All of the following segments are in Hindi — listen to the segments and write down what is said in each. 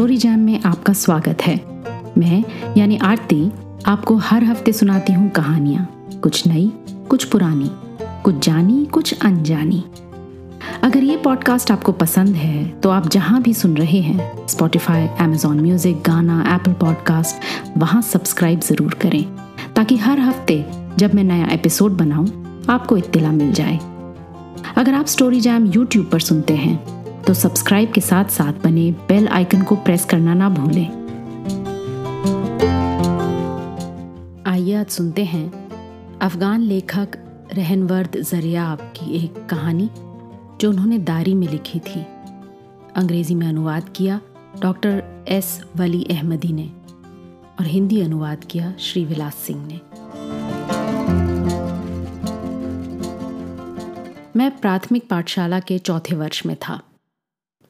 स्टोरी जैम में आपका स्वागत है। मैं, यानी आरती, आपको हर हफ़्ते सुनाती हूँ कहानियाँ। कुछ नई, कुछ पुरानी, कुछ जानी, कुछ अनजानी। अगर ये पॉडकास्ट आपको पसंद है तो आप जहाँ भी सुन रहे हैं Spotify Amazon Music Gaana Apple Podcast वहाँ सब्सक्राइब ज़रूर करें। ताकि हर हफ़्ते जब मैं नया एपिसोड बनाऊँ, आपको इत्तला मिल जाए। अगर आप स्टोरी जैम यूट्यूब पर सुनते हैं तो सब्सक्राइब के साथ साथ बने बेल आइकन को प्रेस करना ना भूलें। आइए आज सुनते हैं अफगान लेखक रहनवर्द जरियाब की एक कहानी, जो उन्होंने दारी में लिखी थी। अंग्रेज़ी में अनुवाद किया डॉक्टर एस वली अहमदी ने और हिंदी अनुवाद किया श्री विलास सिंह ने। मैं प्राथमिक पाठशाला के चौथे वर्ष में था।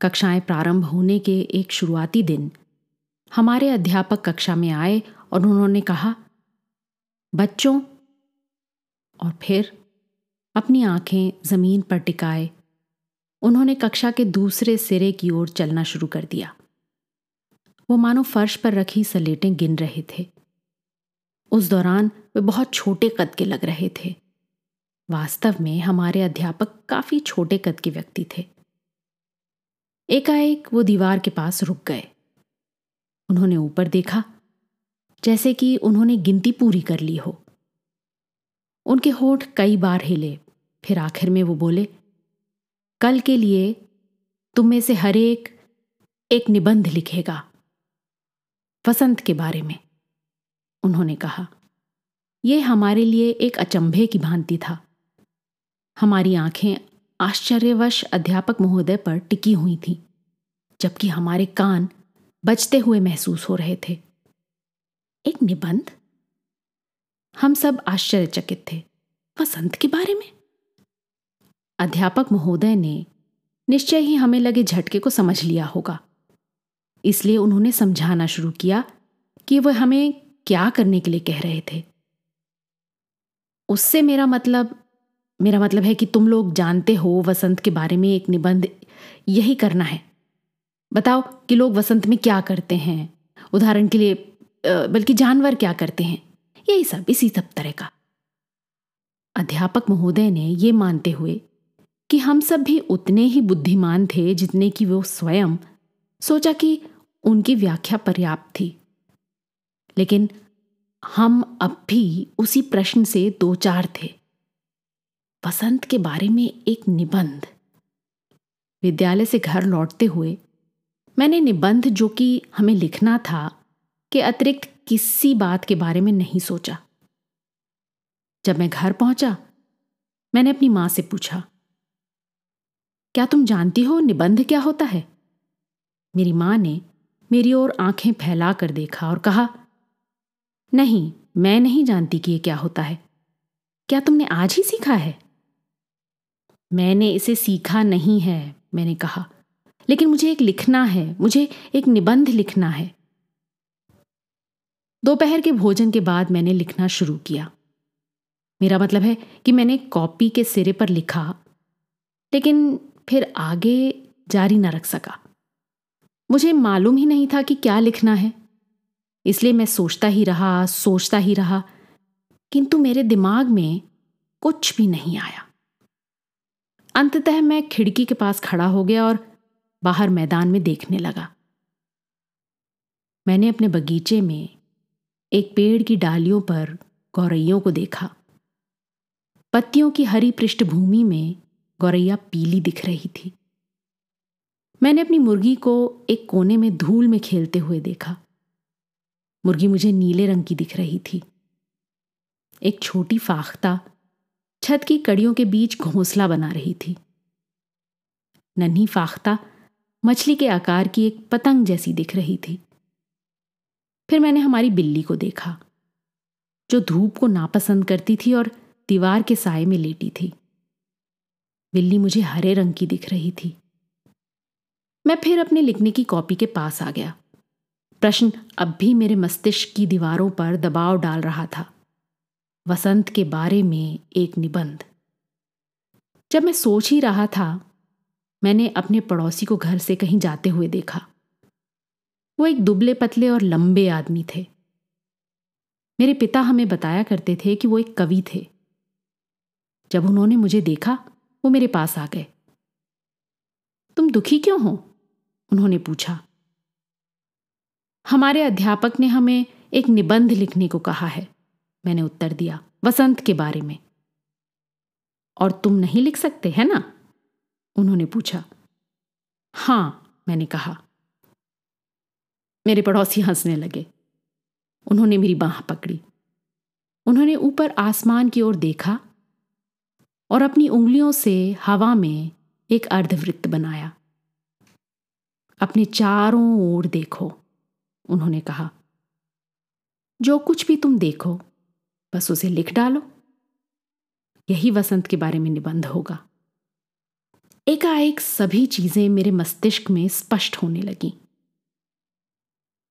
कक्षाएँ प्रारंभ होने के एक शुरुआती दिन हमारे अध्यापक कक्षा में आए और उन्होंने कहा, बच्चों, और फिर अपनी आँखें ज़मीन पर टिकाए, उन्होंने कक्षा के दूसरे सिरे की ओर चलना शुरू कर दिया। वो मानो फर्श पर रखी सलेटें गिन रहे थे। उस दौरान वे बहुत छोटे कद के लग रहे थे। वास्तव में हमारे अध्यापक काफ़ी छोटे कद के व्यक्ति थे। एकाएक वो दीवार के पास रुक गए। उन्होंने ऊपर देखा, जैसे कि उन्होंने गिनती पूरी कर ली हो। उनके होठ कई बार हिले, फिर आखिर में वो बोले, कल के लिए तुम में से हर एक एक निबंध लिखेगा, वसंत के बारे में। उन्होंने कहा यह हमारे लिए एक अचंभे की भांति था। हमारी आँखें आश्चर्यवश अध्यापक महोदय पर टिकी हुई थीं, जबकि हमारे कान बचते हुए महसूस हो रहे थे। एक निबंध? हम सब आश्चर्यचकित थे। वसंत के बारे में? अध्यापक महोदय ने निश्चय ही हमें लगे झटके को समझ लिया होगा। इसलिए उन्होंने समझाना शुरू किया कि वह हमें क्या करने के लिए कह रहे थे। उससे मेरा मतलब मेरा मतलब है कि तुम लोग जानते हो वसंत के बारे में एक निबंध यही करना है। बताओ कि लोग वसंत में क्या करते हैं? उदाहरण के लिए बल्कि जानवर क्या करते हैं? यही सब इसी सब तरह का। अध्यापक महोदय ने ये मानते हुए कि हम सब भी उतने ही बुद्धिमान थे जितने कि वो स्वयं, सोचा कि उनकी व्याख्या पर्याप्त थी। लेकिन हम अब भी उसी प्रश्न से दो चार थे। वसंत के बारे में एक निबंध। विद्यालय से घर लौटते हुए मैंने निबंध जो कि हमें लिखना था के अतिरिक्त किसी बात के बारे में नहीं सोचा। जब मैं घर पहुँचा, मैंने अपनी माँ से पूछा, क्या तुम जानती हो निबंध क्या होता है? मेरी माँ ने मेरी ओर आँखें फैला कर देखा और कहा, नहीं, मैं नहीं जानती कि यह क्या होता है। क्या तुमने आज ही सीखा है? मैंने इसे सीखा नहीं है, मैंने कहा। लेकिन मुझे एक लिखना है, मुझे एक निबंध लिखना है। दोपहर के भोजन के बाद मैंने लिखना शुरू किया। मेरा मतलब है कि मैंने कॉपी के सिरे पर लिखा, लेकिन फिर आगे जारी न रख सका। मुझे मालूम ही नहीं था कि क्या लिखना है। इसलिए मैं सोचता ही रहा, सोचता ही रहा, किंतु मेरे दिमाग में कुछ भी नहीं आया। अंततः मैं खिड़की के पास खड़ा हो गया और बाहर मैदान में देखने लगा। मैंने अपने बगीचे में एक पेड़ की डालियों पर गौरैयों को देखा। पत्तियों की हरी पृष्ठभूमि में गौरैया पीली दिख रही थी। मैंने अपनी मुर्गी को एक कोने में धूल में खेलते हुए देखा। मुर्गी मुझे नीले रंग की दिख रही थी। एक छोटी फाख्ता छत की कड़ियों के बीच घोंसला बना रही थी। नन्ही फाख्ता, मछली के आकार की एक पतंग जैसी दिख रही थी। फिर मैंने हमारी बिल्ली को देखा, जो धूप को नापसंद करती थी और दीवार के साय में लेटी थी। बिल्ली मुझे हरे रंग की दिख रही थी। मैं फिर अपने लिखने की कॉपी के पास आ गया। प्रश्न अब भी मेरे मस्तिष्क की दीवारों पर दबाव डाल रहा था। वसंत के बारे में एक निबंध। जब मैं सोच ही रहा था, मैंने अपने पड़ोसी को घर से कहीं जाते हुए देखा। वो एक दुबले पतले और लंबे आदमी थे। मेरे पिता हमें बताया करते थे कि वो एक कवि थे। जब उन्होंने मुझे देखा, वो मेरे पास आ गए। तुम दुखी क्यों हो? उन्होंने पूछा। हमारे अध्यापक ने हमें एक निबंध लिखने को कहा है। मैंने उत्तर दिया, वसंत के बारे में। और तुम नहीं लिख सकते, है ना? उन्होंने पूछा। हाँ, मैंने कहा। मेरे पड़ोसी हंसने लगे। उन्होंने मेरी बाह पकड़ी। उन्होंने ऊपर आसमान की ओर देखा और अपनी उंगलियों से हवा में एक अर्धवृत्त बनाया। अपने चारों ओर देखो, उन्होंने कहा। जो कुछ भी तुम देखो बस उसे लिख डालो। यही वसंत के बारे में निबंध होगा। एकाएक सभी चीज़ें मेरे मस्तिष्क में स्पष्ट होने लगी।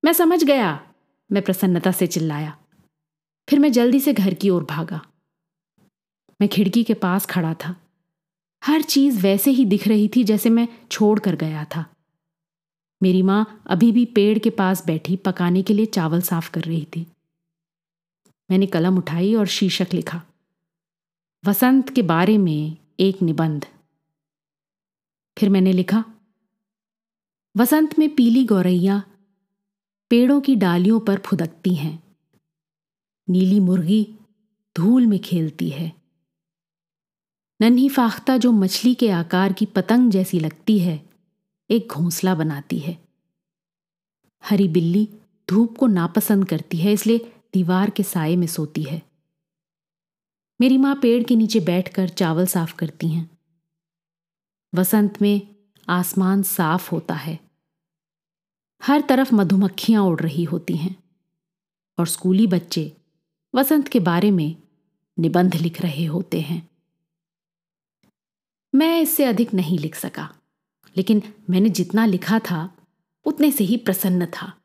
मैं समझ गया। मैं प्रसन्नता से चिल्लाया। फिर मैं जल्दी से घर की ओर भागा। मैं खिड़की के पास खड़ा था। हर चीज़ वैसे ही दिख रही थी जैसे मैं छोड़ कर गया था। मेरी माँ अभी भी पेड़ के पास बैठी पकाने के लिए चावल साफ़ कर रही थी। मैंने कलम उठाई और शीर्षक लिखा, वसंत के बारे में एक निबंध। फिर मैंने लिखा, वसंत में पीली गौरैया पेड़ों की डालियों पर फुदकती हैं। नीली मुर्गी धूल में खेलती है। नन्ही फाख्ता जो मछली के आकार की पतंग जैसी लगती है, एक घोंसला बनाती है। हरी बिल्ली धूप को नापसंद करती है, इसलिए दीवार के साय में सोती है। मेरी माँ पेड़ के नीचे बैठकर चावल साफ़ करती हैं। वसंत में आसमान साफ़ होता है। हर तरफ़ मधुमक्खियाँ उड़ रही होती हैं और स्कूली बच्चे वसंत के बारे में निबंध लिख रहे होते हैं। मैं इससे अधिक नहीं लिख सका, लेकिन मैंने जितना लिखा था, उतने से ही प्रसन्न था।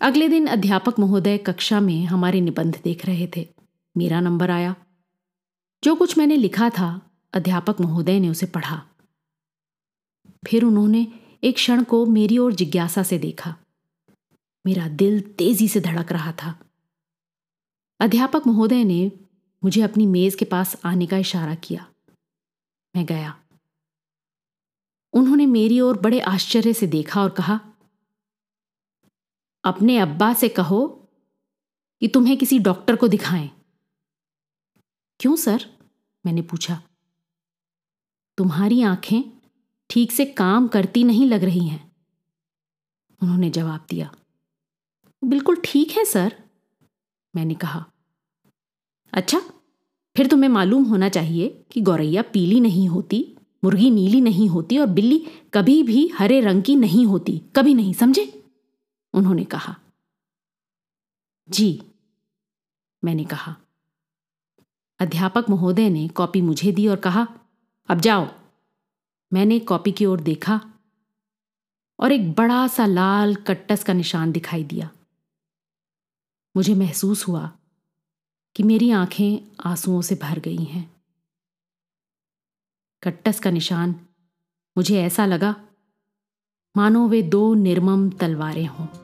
अगले दिन अध्यापक महोदय कक्षा में हमारे निबंध देख रहे थे। मेरा नंबर आया। जो कुछ मैंने लिखा था, अध्यापक महोदय ने उसे पढ़ा। फिर उन्होंने एक क्षण को मेरी ओर जिज्ञासा से देखा। मेरा दिल तेज़ी से धड़क रहा था। अध्यापक महोदय ने मुझे अपनी मेज के पास आने का इशारा किया। मैं गया। उन्होंने मेरी ओर बड़े आश्चर्य से देखा और कहा अपने अब्बा से कहो कि तुम्हें किसी डॉक्टर को दिखाएँ। क्यों सर? मैंने पूछा। तुम्हारी आँखें ठीक से काम करती नहीं लग रही हैं। उन्होंने जवाब दिया। बिल्कुल ठीक है सर, मैंने कहा। अच्छा फिर तुम्हें मालूम होना चाहिए कि गौरैया पीली नहीं होती, मुर्गी नीली नहीं होती और बिल्ली कभी भी हरे रंग की नहीं होती, कभी नहीं, समझे? उन्होंने कहा। जी, मैंने कहा। अध्यापक महोदय ने कॉपी मुझे दी और कहा, अब जाओ। मैंने कॉपी की ओर देखा और एक बड़ा सा लाल कट्टस का निशान दिखाई दिया। मुझे महसूस हुआ कि मेरी आँखें आंसुओं से भर गई हैं। कट्टस का निशान मुझे ऐसा लगा, मानो वे दो निर्मम तलवारें हों।